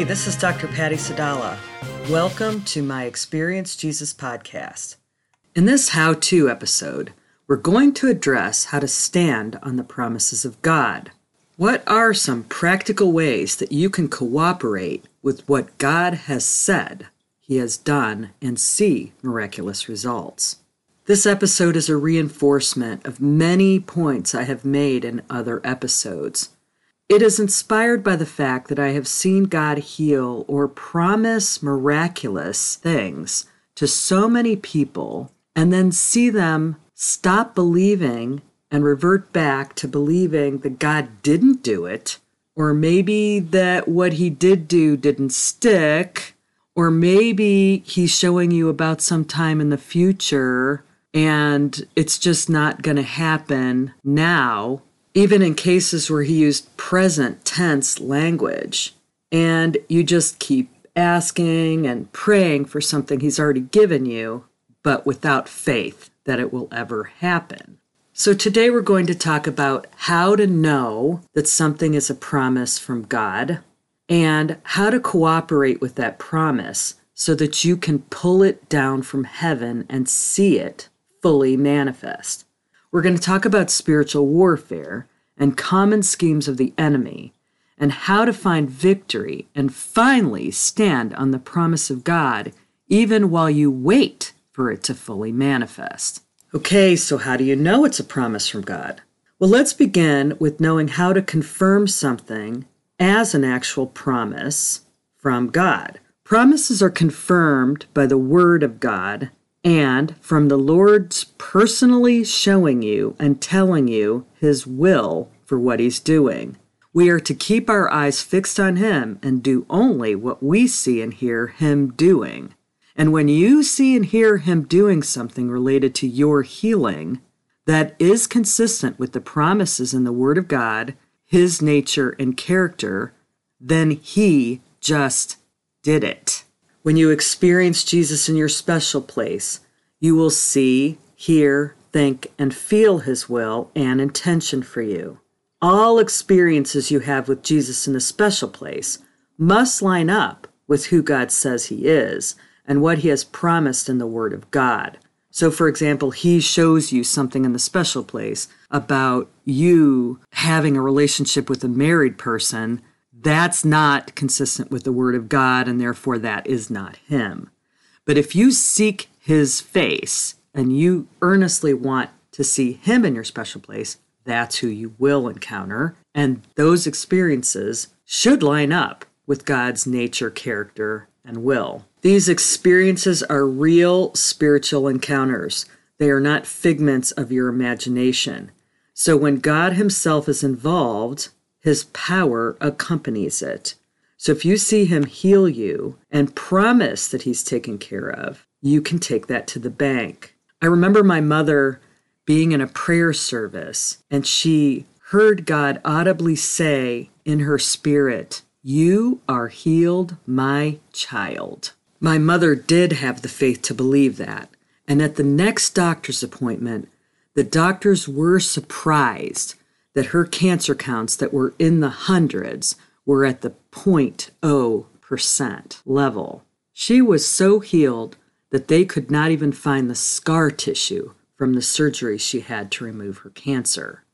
Hey, this is Dr. Patty Sadala. Welcome to my Experience Jesus podcast. In this how to episode, we're going to address how to stand on the promises of God. What are some practical ways that you can cooperate with what God has said He has done and see miraculous results? This episode is a reinforcement of many points I have made in other episodes. It is inspired by the fact that I have seen God heal or promise miraculous things to so many people and then see them stop believing and revert back to believing that God didn't do it, or maybe that what he did do didn't stick, or maybe he's showing you about some time in the future and it's just not going to happen now even in cases where he used present tense language. And you just keep asking and praying for something he's already given you, but without faith that it will ever happen. So, today we're going to talk about how to know that something is a promise from God and how to cooperate with that promise so that you can pull it down from heaven and see it fully manifest. We're going to talk about spiritual warfare and common schemes of the enemy, and how to find victory and finally stand on the promise of God, even while you wait for it to fully manifest. Okay, so how do you know it's a promise from God? Well, let's begin with knowing how to confirm something as an actual promise from God. Promises are confirmed by the Word of God and from the Lord's personally showing you and telling you His will for what He's doing. We are to keep our eyes fixed on Him and do only what we see and hear Him doing. And when you see and hear Him doing something related to your healing that is consistent with the promises in the Word of God, His nature and character, then He just did it. When you experience Jesus in your special place, you will see, hear, think, and feel His will and intention for you. All experiences you have with Jesus in a special place must line up with who God says He is and what He has promised in the Word of God. So, for example, He shows you something in the special place about you having a relationship with a married person that's not consistent with the Word of God, and therefore that is not Him. But if you seek His face and you earnestly want to see Him in your special place, that's who you will encounter. And those experiences should line up with God's nature, character, and will. These experiences are real spiritual encounters. They are not figments of your imagination. So when God Himself is involved, his power accompanies it. So if you see him heal you and promise that he's taken care of, you can take that to the bank. I remember my mother being in a prayer service and she heard God audibly say in her spirit, You are healed, my child. My mother did have the faith to believe that. And at the next doctor's appointment, the doctors were surprised that her cancer counts that were in the hundreds were at the 0.0% level. She was so healed that they could not even find the scar tissue from the surgery she had to remove her cancer.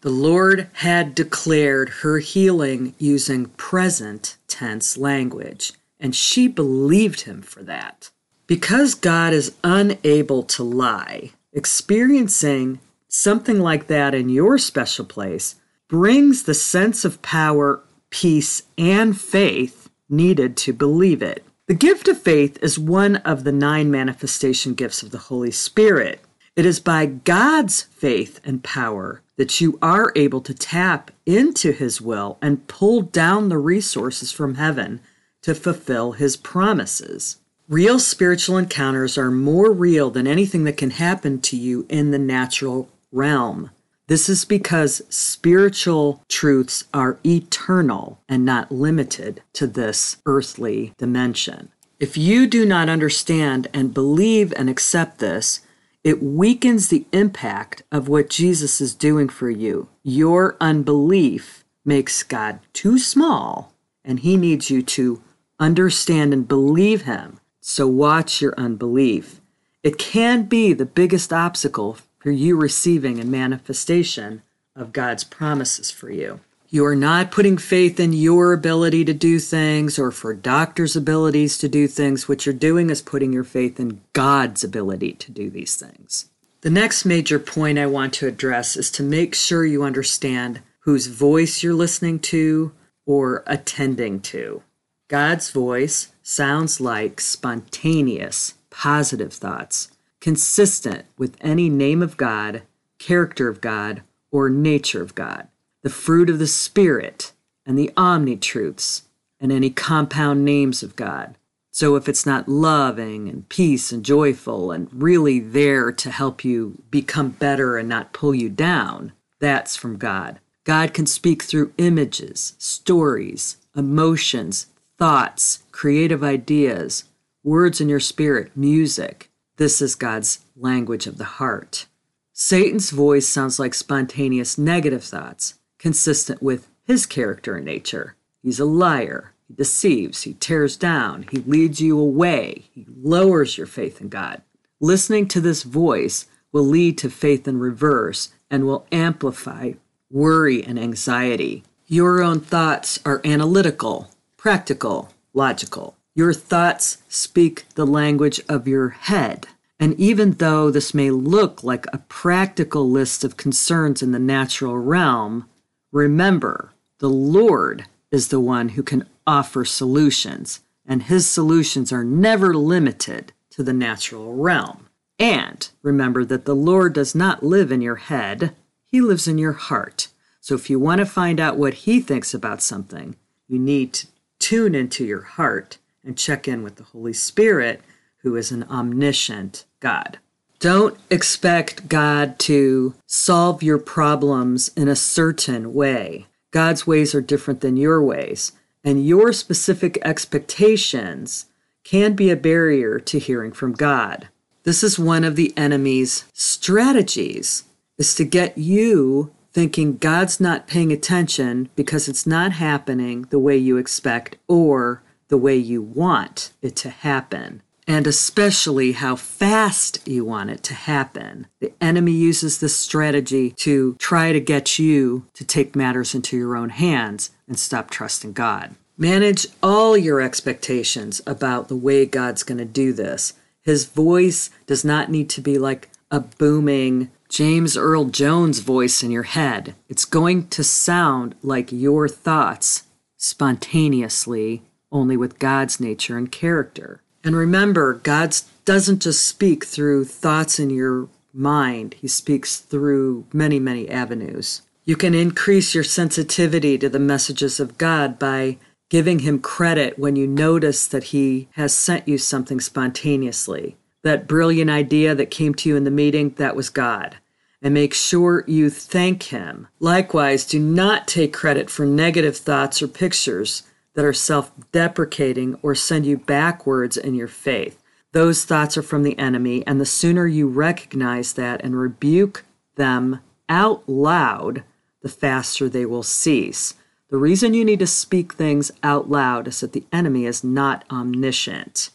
The Lord had declared her healing using present tense language, and she believed him for that. Because God is unable to lie, experiencing something like that in your special place brings the sense of power, peace, and faith needed to believe it. The gift of faith is one of the nine manifestation gifts of the Holy Spirit. It is by God's faith and power that you are able to tap into His will and pull down the resources from heaven to fulfill His promises. Real spiritual encounters are more real than anything that can happen to you in the natural realm. This is because spiritual truths are eternal and not limited to this earthly dimension. If you do not understand and believe and accept this, it weakens the impact of what Jesus is doing for you. Your unbelief makes God too small and He needs you to understand and believe Him. So watch your unbelief. It can be the biggest obstacle for you receiving a manifestation of God's promises for you. You are not putting faith in your ability to do things or for doctors' abilities to do things. What you're doing is putting your faith in God's ability to do these things. The next major point I want to address is to make sure you understand whose voice you're listening to or attending to. God's voice sounds like spontaneous, positive thoughts, consistent with any name of God, character of God, or nature of God the fruit of the Spirit, and the omni truths, and any compound names of God. So if it's not loving and peace and joyful and really there to help you become better and not pull you down, that's from God. God can speak through images, stories, emotions, thoughts, creative ideas, words in your spirit, music. This is God's language of the heart. Satan's voice sounds like spontaneous negative thoughts consistent with his character and nature. He's a liar. He deceives. He tears down. He leads you away. He lowers your faith in God. Listening to this voice will lead to faith in reverse and will amplify worry and anxiety. Your own thoughts are analytical, practical, logical. Your thoughts speak the language of your head. And even though this may look like a practical list of concerns in the natural realm, Remember, the Lord is the one who can offer solutions, and his solutions are never limited to the natural realm. And remember that the Lord does not live in your head, he lives in your heart. So if you want to find out what he thinks about something, you need to tune into your heart and check in with the Holy Spirit, who is an omniscient God. Don't expect God to solve your problems in a certain way. God's ways are different than your ways, and your specific expectations can be a barrier to hearing from God. This is one of the enemy's strategies is to get you thinking God's not paying attention because it's not happening the way you expect or the way you want it to happen and especially how fast you want it to happen. The enemy uses this strategy to try to get you to take matters into your own hands and stop trusting God. Manage all your expectations about the way God's going to do this. His voice does not need to be like a booming James Earl Jones voice in your head. It's going to sound like your thoughts spontaneously, only with God's nature and character. And remember, God doesn't just speak through thoughts in your mind, He speaks through many, many avenues. You can increase your sensitivity to the messages of God by giving Him credit when you notice that He has sent you something spontaneously. That brilliant idea that came to you in the meeting, that was God. And make sure you thank Him. Likewise, do not take credit for negative thoughts or pictures that are self deprecating or send you backwards in your faith. Those thoughts are from the enemy, and the sooner you recognize that and rebuke them out loud, the faster they will cease. The reason you need to speak things out loud is that the enemy is not omniscient.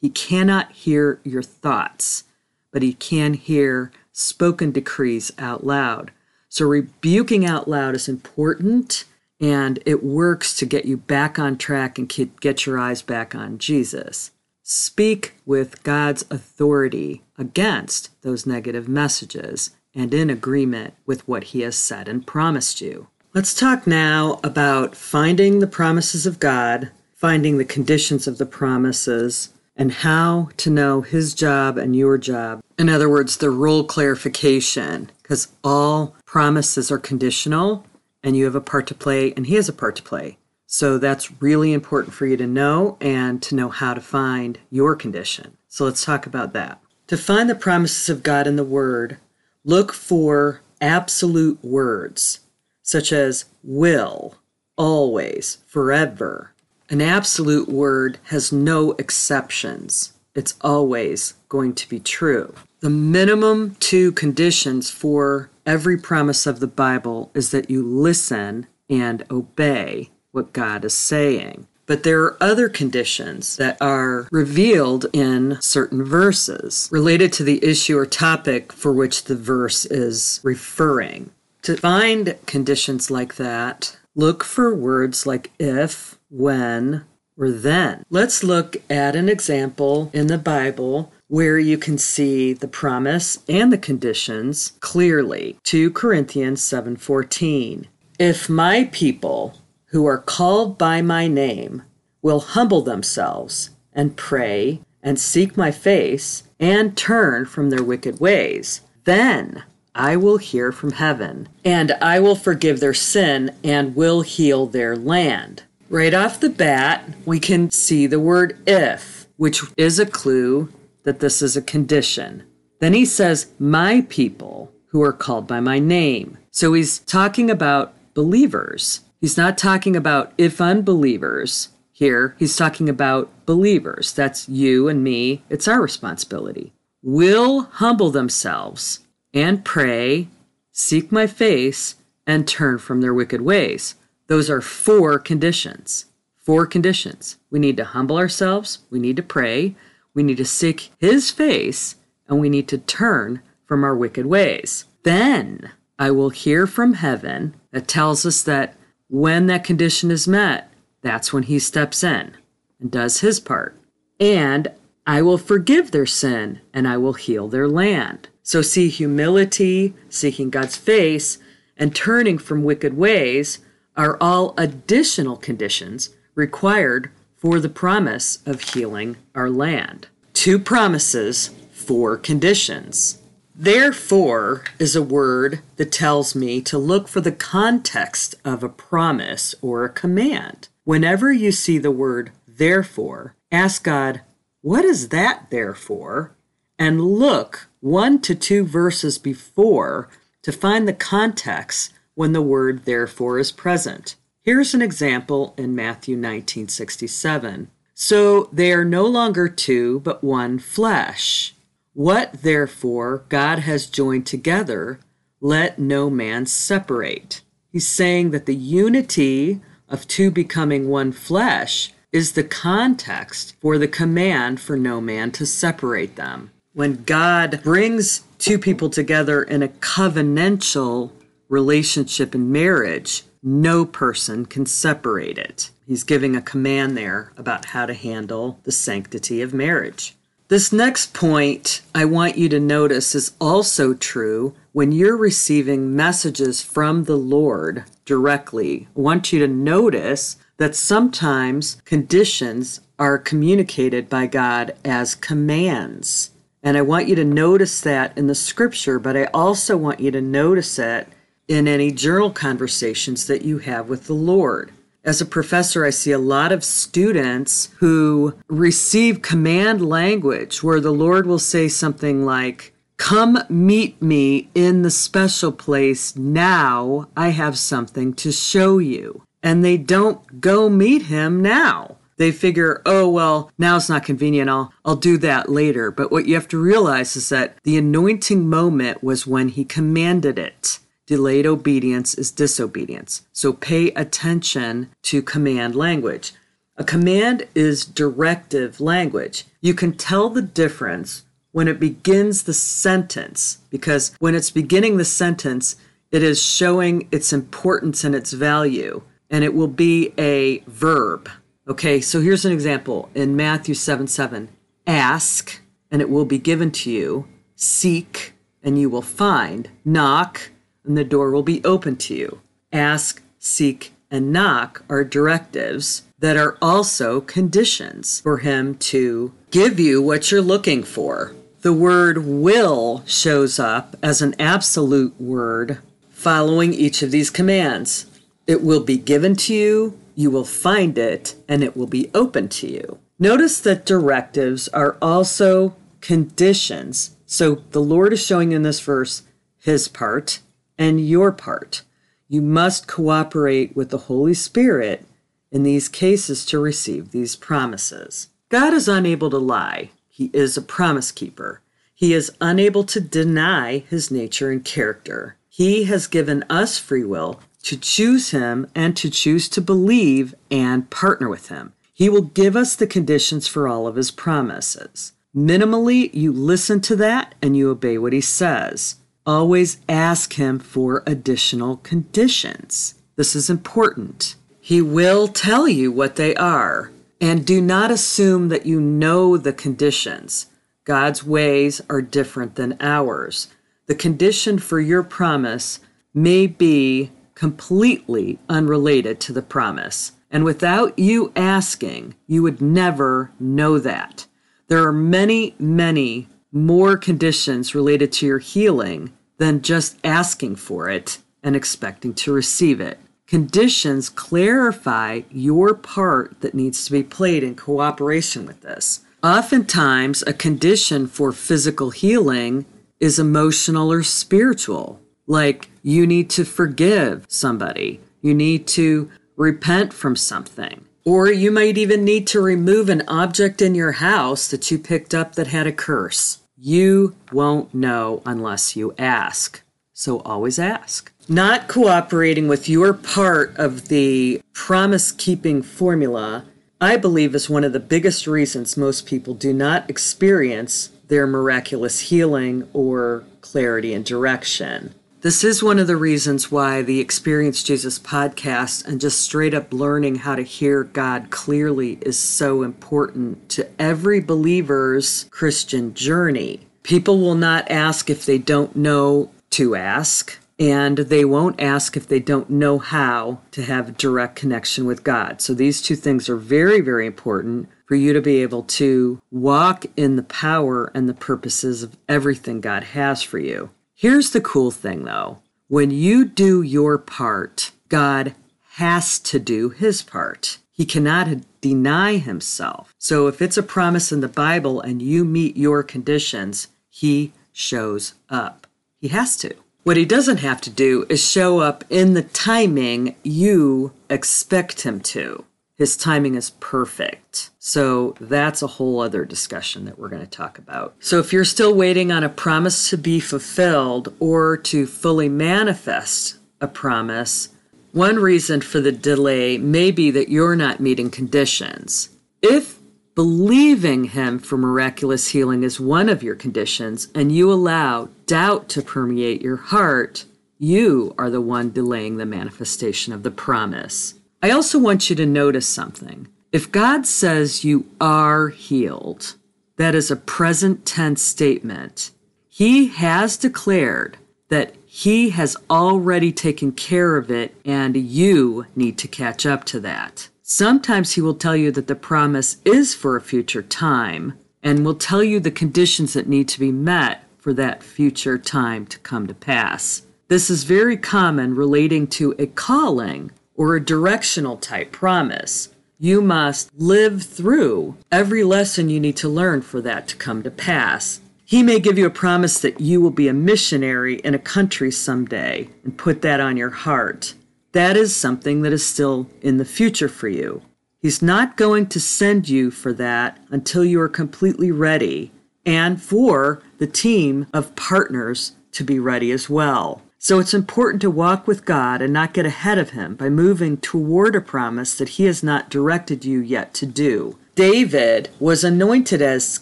He cannot hear your thoughts, but he can hear spoken decrees out loud. So, rebuking out loud is important and it works to get you back on track and get your eyes back on Jesus. Speak with God's authority against those negative messages and in agreement with what He has said and promised you. Let's talk now about finding the promises of God, finding the conditions of the promises, and how to know His job and your job. In other words, the role clarification, because all promises are conditional and you have a part to play, and he has a part to play. So that's really important for you to know and to know how to find your condition. So let's talk about that. To find the promises of God in the Word, look for absolute words such as will, always, forever. An absolute word has no exceptions. It's always going to be true. The minimum two conditions for every promise of the Bible is that you listen and obey. what God is saying. But there are other conditions that are revealed in certain verses related to the issue or topic for which the verse is referring. To find conditions like that, look for words like if, when, or then. Let's look at an example in the Bible where you can see the promise and the conditions clearly. 2 Chronicles 7:14. If my people who are called by my name will humble themselves and pray and seek my face and turn from their wicked ways, then I will hear from heaven, and I will forgive their sin and will heal their land. Right off the bat, we can see the word if, which is a clue that this is a condition. Then he says, My people who are called by my name. So he's talking about believers. He's not talking about if unbelievers. Here, he's talking about believers. That's you and me. It's our responsibility. Will humble themselves and pray, seek my face, and turn from their wicked ways. Those are four conditions. Four conditions. We need to humble ourselves, we need to pray, we need to seek his face, and we need to turn from our wicked ways. Then I will hear from heaven that tells us that when that condition is met, that's when he steps in and does his part. And I will forgive their sin and I will heal their land. So, see, humility, seeking God's face, and turning from wicked ways are all additional conditions required for the promise of healing our land. Two promises, four conditions. Therefore is a word that tells me to look for the context of a promise or a command. Whenever you see the word therefore, ask God, what is that therefore? And look one to two verses before to find the context when the word therefore is present. Here's an example in Matthew 19:67. So they are no longer two, but one flesh. What therefore God has joined together, let no man separate. He's saying that the unity of two becoming one flesh is the context for the command for no man to separate them. When God brings two people together in a covenantal relationship in marriage, no person can separate it. He's giving a command there about how to handle the sanctity of marriage. This next point I want you to notice is also true when you're receiving messages from the Lord directly. I want you to notice that sometimes conditions are communicated by God as commands. And I want you to notice that in the scripture, but I also want you to notice it in any journal conversations that you have with the Lord. As a professor, I see a lot of students who receive command language where the Lord will say something like, Come meet me in the special place now. I have something to show you. And they don't go meet him now. They figure, oh, well, now it's not convenient. I'll, I'll do that later. But what you have to realize is that the anointing moment was when he commanded it. Delayed obedience is disobedience. So pay attention to command language. A command is directive language. You can tell the difference when it begins the sentence, because when it's beginning the sentence, it is showing its importance and its value, and it will be a verb. Okay, so here's an example in Matthew 7 7. Ask, and it will be given to you. Seek, and you will find. Knock, and the door will be open to you. Ask, seek, and knock are directives that are also conditions for him to give you what you're looking for. The word will shows up as an absolute word following each of these commands. It will be given to you, you will find it, and it will be open to you. Notice that directives are also conditions. So the Lord is showing in this verse his part, and your part. You must cooperate with the Holy Spirit in these cases to receive these promises. God is unable to lie. He is a promise keeper. He is unable to deny his nature and character. He has given us free will to choose Him and to choose to believe and partner with Him. He will give us the conditions for all of His promises. Minimally, you listen to that and you obey what He says. Always ask Him for additional conditions. This is important. He will tell you what they are. And do not assume that you know the conditions. God's ways are different than ours. The condition for your promise may be completely unrelated to the promise. And without you asking, you would never know that. There are many, many more conditions related to your healing than just asking for it and expecting to receive it. Conditions clarify your part that needs to be played in cooperation with this. Oftentimes, a condition for physical healing is emotional or spiritual. Like you need to forgive somebody, you need to repent from something. Or you might even need to remove an object in your house that you picked up that had a curse. You won't know unless you ask. So always ask. Not cooperating with your part of the promise keeping formula, I believe, is one of the biggest reasons most people do not experience their miraculous healing or clarity and direction. This is one of the reasons why the Experience Jesus podcast and just straight up learning how to hear God clearly is so important to every believer's Christian journey. People will not ask if they don't know to ask, and they won't ask if they don't know how to have direct connection with God. So these two things are very, very important for you to be able to walk in the power and the purposes of everything God has for you. Here's the cool thing though when you do your part, God has to do his part. He cannot deny himself. So if it's a promise in the Bible and you meet your conditions, he shows up. He has to. What he doesn't have to do is show up in the timing you expect him to. His timing is perfect. So that's a whole other discussion that we're going to talk about. So if you're still waiting on a promise to be fulfilled or to fully manifest a promise, one reason for the delay may be that you're not meeting conditions. If believing Him for miraculous healing is one of your conditions and you allow doubt to permeate your heart, you are the one delaying the manifestation of the promise. I also want you to notice something. If God says you are healed, that is a present tense statement. He has declared that He has already taken care of it, and you need to catch up to that. Sometimes He will tell you that the promise is for a future time and will tell you the conditions that need to be met for that future time to come to pass. This is very common relating to a calling or a directional type promise. You must live through every lesson you need to learn for that to come to pass. He may give you a promise that you will be a missionary in a country someday and put that on your heart. That is something that is still in the future for you. He's not going to send you for that until you are completely ready and for the team of partners to be ready as well. So it's important to walk with God and not get ahead of Him by moving toward a promise that He has not directed you yet to do. David was anointed as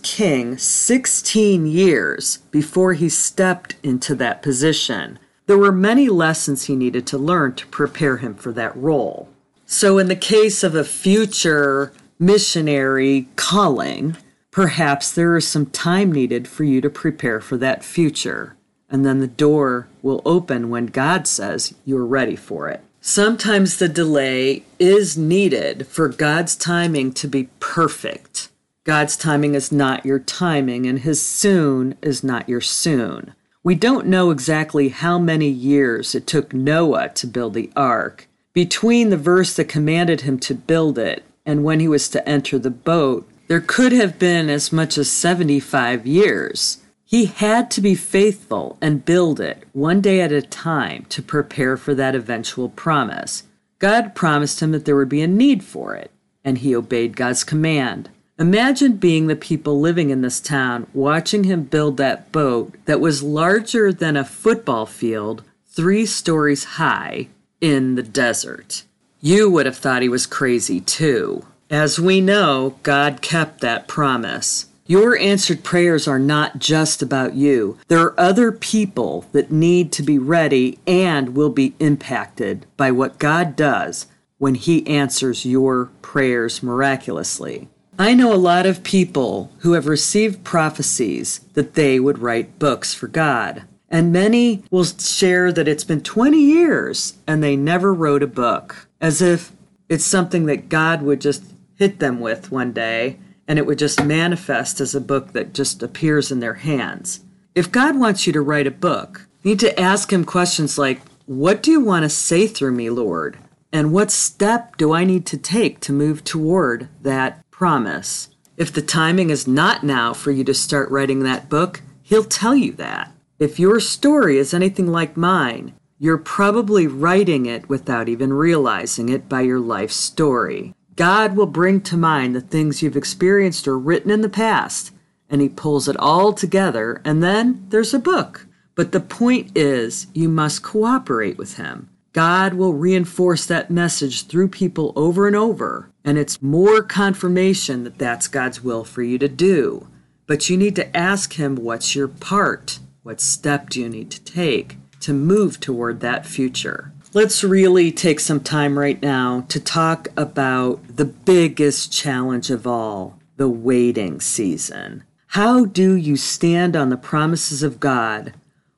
king 16 years before he stepped into that position. There were many lessons he needed to learn to prepare him for that role. So, in the case of a future missionary calling, perhaps there is some time needed for you to prepare for that future and then the door will open when God says you're ready for it. Sometimes the delay is needed for God's timing to be perfect. God's timing is not your timing, and His soon is not your soon. We don't know exactly how many years it took Noah to build the ark. Between the verse that commanded him to build it and when he was to enter the boat, there could have been as much as 75 years. He had to be faithful and build it one day at a time to prepare for that eventual promise. God promised him that there would be a need for it, and he obeyed God's command. Imagine being the people living in this town watching him build that boat that was larger than a football field, three stories high, in the desert. You would have thought he was crazy too. As we know, God kept that promise. Your answered prayers are not just about you. There are other people that need to be ready and will be impacted by what God does when He answers your prayers miraculously. I know a lot of people who have received prophecies that they would write books for God. And many will share that it's been 20 years and they never wrote a book, as if it's something that God would just hit them with one day and it would just manifest as a book that just appears in their hands. If God wants you to write a book, you need to ask Him questions like, What do you want to say through me, Lord? And what step do I need to take to move toward that promise? If the timing is not now for you to start writing that book, He'll tell you that. If your story is anything like mine, you're probably writing it without even realizing it by your life story. God will bring to mind the things you've experienced or written in the past, and He pulls it all together, and then there's a book. But the point is, you must cooperate with Him. God will reinforce that message through people over and over, and it's more confirmation that that's God's will for you to do. But you need to ask Him, what's your part? What step do you need to take to move toward that future? Let's really take some time right now to talk about the biggest challenge of all the waiting season. How do you stand on the promises of God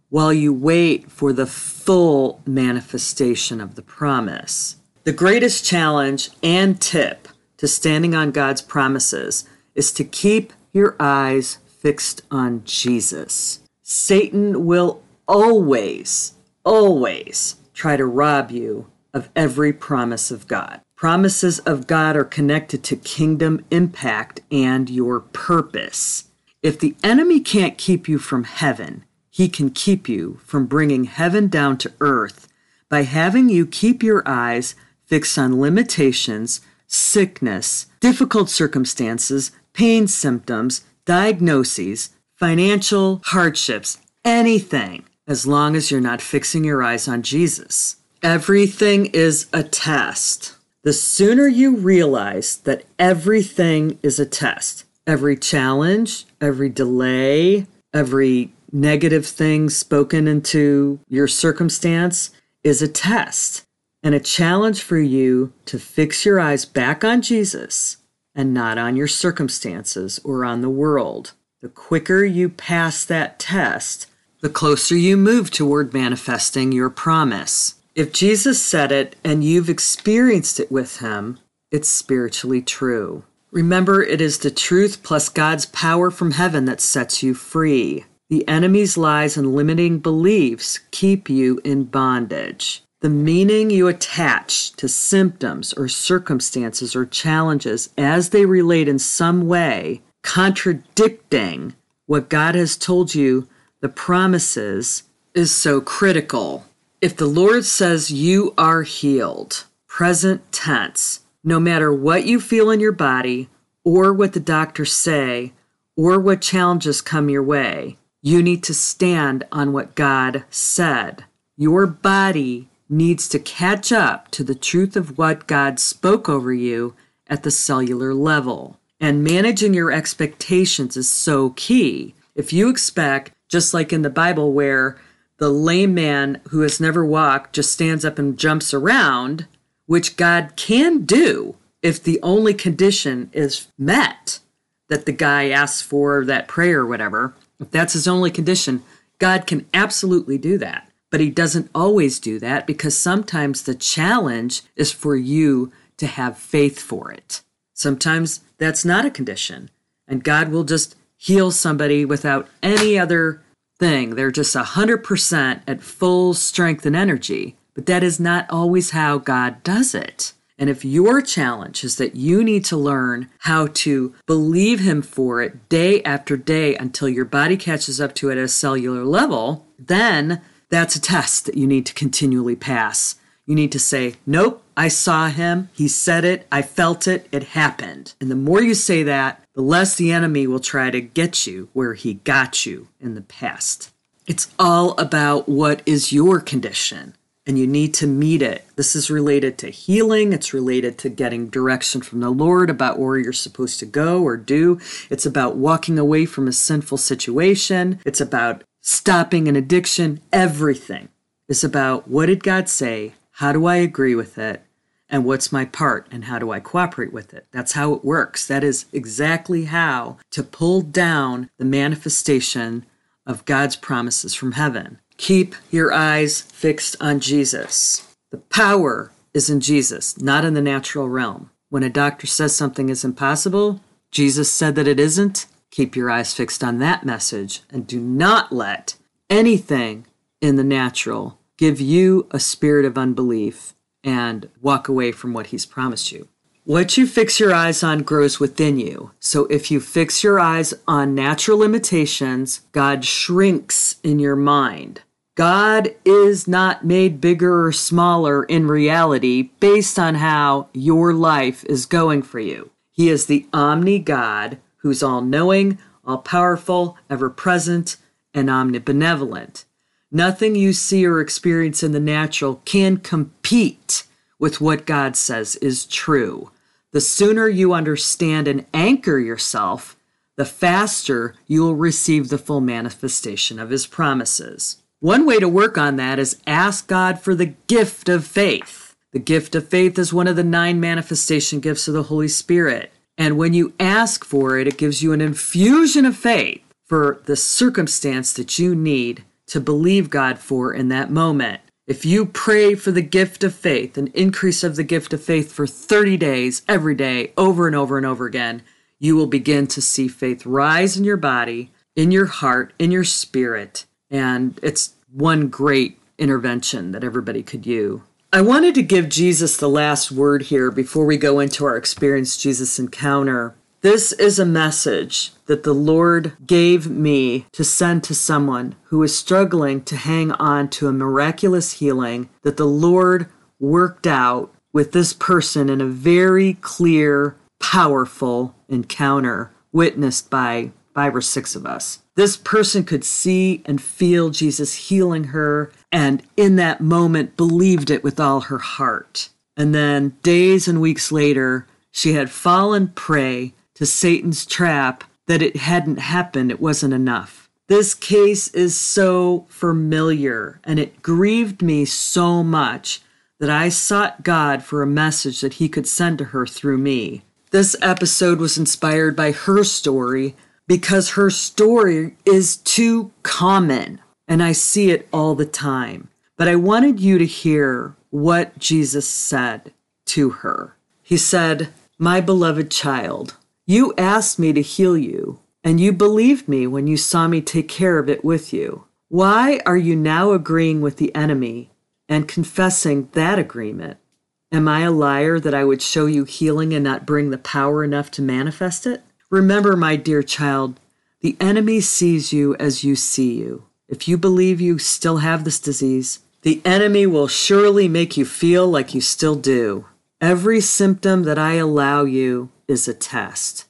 while you wait for the full manifestation of the promise? The greatest challenge and tip to standing on God's promises is to keep your eyes fixed on Jesus. Satan will always, always try to rob you of every promise of God. Promises of God are connected to kingdom impact and your purpose. If the enemy can't keep you from heaven, he can keep you from bringing heaven down to earth by having you keep your eyes fixed on limitations, sickness, difficult circumstances, pain symptoms, diagnoses, financial hardships, anything, as long as you're not fixing your eyes on Jesus. Everything is a test. The sooner you realize that everything is a test, every challenge, every delay, every negative thing spoken into your circumstance is a test and a challenge for you to fix your eyes back on Jesus and not on your circumstances or on the world. The quicker you pass that test, the closer you move toward manifesting your promise. If Jesus said it and you've experienced it with him, it's spiritually true. Remember, it is the truth plus God's power from heaven that sets you free. The enemy's lies and limiting beliefs keep you in bondage. The meaning you attach to symptoms or circumstances or challenges as they relate in some way contradicting what God has told you, the promises, is so critical. If the Lord says you are healed, present tense, no matter what you feel in your body or what the doctors say or what challenges come your way, you need to stand on what God said. Your body needs to catch up to the truth of what God spoke over you at the cellular level. And managing your expectations is so key. If you expect, just like in the Bible, where the lame man who has never walked just stands up and jumps around, which God can do if the only condition is met that the guy asks for that prayer or whatever, if that's his only condition, God can absolutely do that. But he doesn't always do that because sometimes the challenge is for you to have faith for it. Sometimes that's not a condition, and God will just heal somebody without any other thing. They're just 100% at full strength and energy, but that is not always how God does it. And if your challenge is that you need to learn how to believe Him for it day after day until your body catches up to it at a cellular level, then that's a test that you need to continually pass. You need to say, Nope, I saw him. He said it. I felt it. It happened. And the more you say that, the less the enemy will try to get you where he got you in the past. It's all about what is your condition. and you need to meet it. This is related to healing, it's related to getting direction from the Lord about where you're supposed to go or do. It's about walking away from a sinful situation, it's about stopping an addiction. Everything is about what did God say? How do I agree with it? And what's my part and how do I cooperate with it? That's how it works. That is exactly how to pull down the manifestation of God's promises from heaven. Keep your eyes fixed on Jesus. The power is in Jesus, not in the natural realm. When a doctor says something is impossible, Jesus said that it isn't. Keep your eyes fixed on that message and do not let anything in the natural give you a spirit of unbelief and walk away from what he's promised you. What you fix your eyes on grows within you. So if you fix your eyes on natural limitations, God shrinks in your mind. God is not made bigger or smaller in reality based on how your life is going for you. He is the omni God who's all knowing, all powerful, ever present, and omnibenevolent. Nothing you see or experience in the natural can compete with what God says is true. The sooner you understand and anchor yourself, the faster you will receive the full manifestation of His promises. One way to work on that is ask God for the gift of faith. The gift of faith is one of the nine manifestation gifts of the Holy Spirit. And when you ask for it, it gives you an infusion of faith for the circumstance that you need to believe God for in that moment. If you pray for the gift of faith, an increase of the gift of faith for 30 days, every day, over and over and over again, you will begin to see faith rise in your body, in your heart, in your spirit. And it's one great intervention that everybody could use. I wanted to give Jesus the last word here before we go into our Experience Jesus encounter. This is a message that the Lord gave me to send to someone who is struggling to hang on to a miraculous healing that the Lord worked out with this person in a very clear, powerful encounter witnessed by five or six of us. This person could see and feel Jesus healing her, and in that moment believed it with all her heart. And then days and weeks later, she had fallen prey to Satan's trap that it hadn't happened, it wasn't enough. This case is so familiar and it grieved me so much that I sought God for a message that He could send to her through me. This episode was inspired by her story because her story is too common and I see it all the time. But I wanted you to hear what Jesus said to her. He said, My beloved child, you asked me to heal you, and you believed me when you saw me take care of it with you. Why are you now agreeing with the enemy and confessing that agreement? Am I a liar that I would show you healing and not bring the power enough to manifest it? Remember, my dear child, the enemy sees you as you see you. If you believe you still have this disease, the enemy will surely make you feel like you still do. Every symptom that I allow you is a test.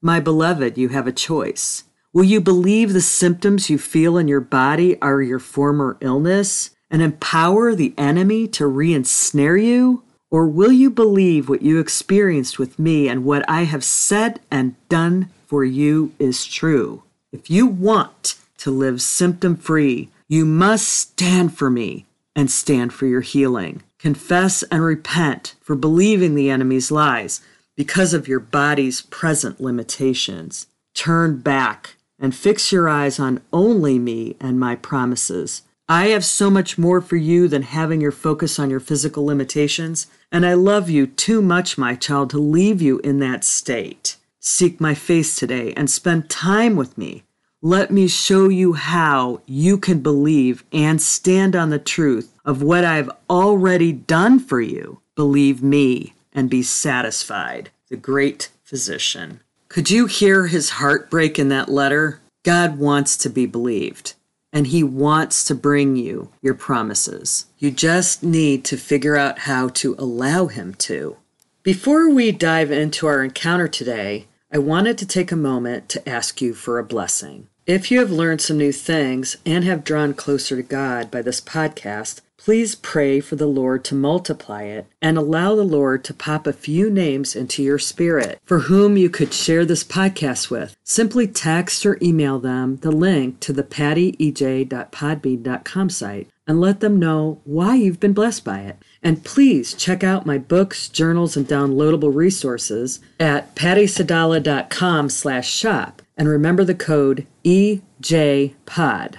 My beloved, you have a choice. Will you believe the symptoms you feel in your body are your former illness and empower the enemy to re ensnare you? Or will you believe what you experienced with me and what I have said and done for you is true? If you want to live symptom free, you must stand for me and stand for your healing. Confess and repent for believing the enemy's lies because of your body's present limitations. Turn back and fix your eyes on only me and my promises. I have so much more for you than having your focus on your physical limitations, and I love you too much, my child, to leave you in that state. Seek my face today and spend time with me. Let me show you how you can believe and stand on the truth of what I've already done for you. Believe me and be satisfied, the great physician. Could you hear his heartbreak in that letter? God wants to be believed, and he wants to bring you your promises. You just need to figure out how to allow him to. Before we dive into our encounter today, I wanted to take a moment to ask you for a blessing. If you have learned some new things and have drawn closer to God by this podcast, please pray for the Lord to multiply it and allow the Lord to pop a few names into your spirit for whom you could share this podcast with. Simply text or email them the link to the pattyej.podbean.com site and let them know why you've been blessed by it. And please check out my books, journals, and downloadable resources at pattysadala.com slash shop. And remember the code EJPOD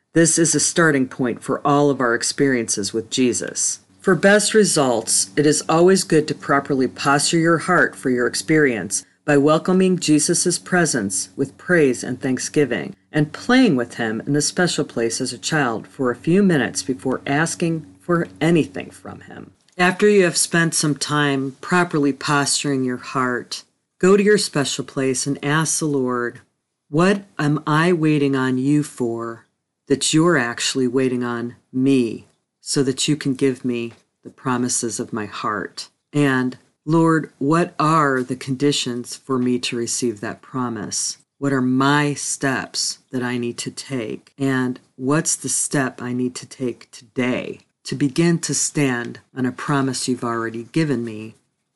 This is a starting point for all of our experiences with Jesus. For best results, it is always good to properly posture your heart for your experience by welcoming Jesus' presence with praise and thanksgiving, and playing with him in the special place as a child for a few minutes before asking for anything from him. After you have spent some time properly posturing your heart, go to your special place and ask the Lord, What am I waiting on you for? That you're actually waiting on me so that you can give me the promises of my heart. And Lord, what are the conditions for me to receive that promise? What are my steps that I need to take? And what's the step I need to take today to begin to stand on a promise you've already given me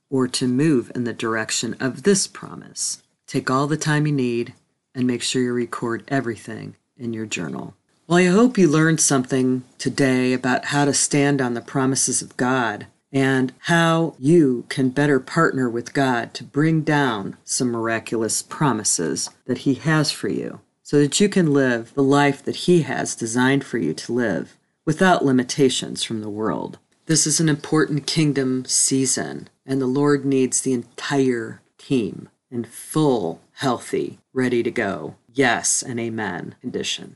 or to move in the direction of this promise? Take all the time you need and make sure you record everything in your journal. Well, I hope you learned something today about how to stand on the promises of God and how you can better partner with God to bring down some miraculous promises that He has for you so that you can live the life that He has designed for you to live without limitations from the world. This is an important kingdom season, and the Lord needs the entire team in full, healthy, ready to go, yes and amen condition.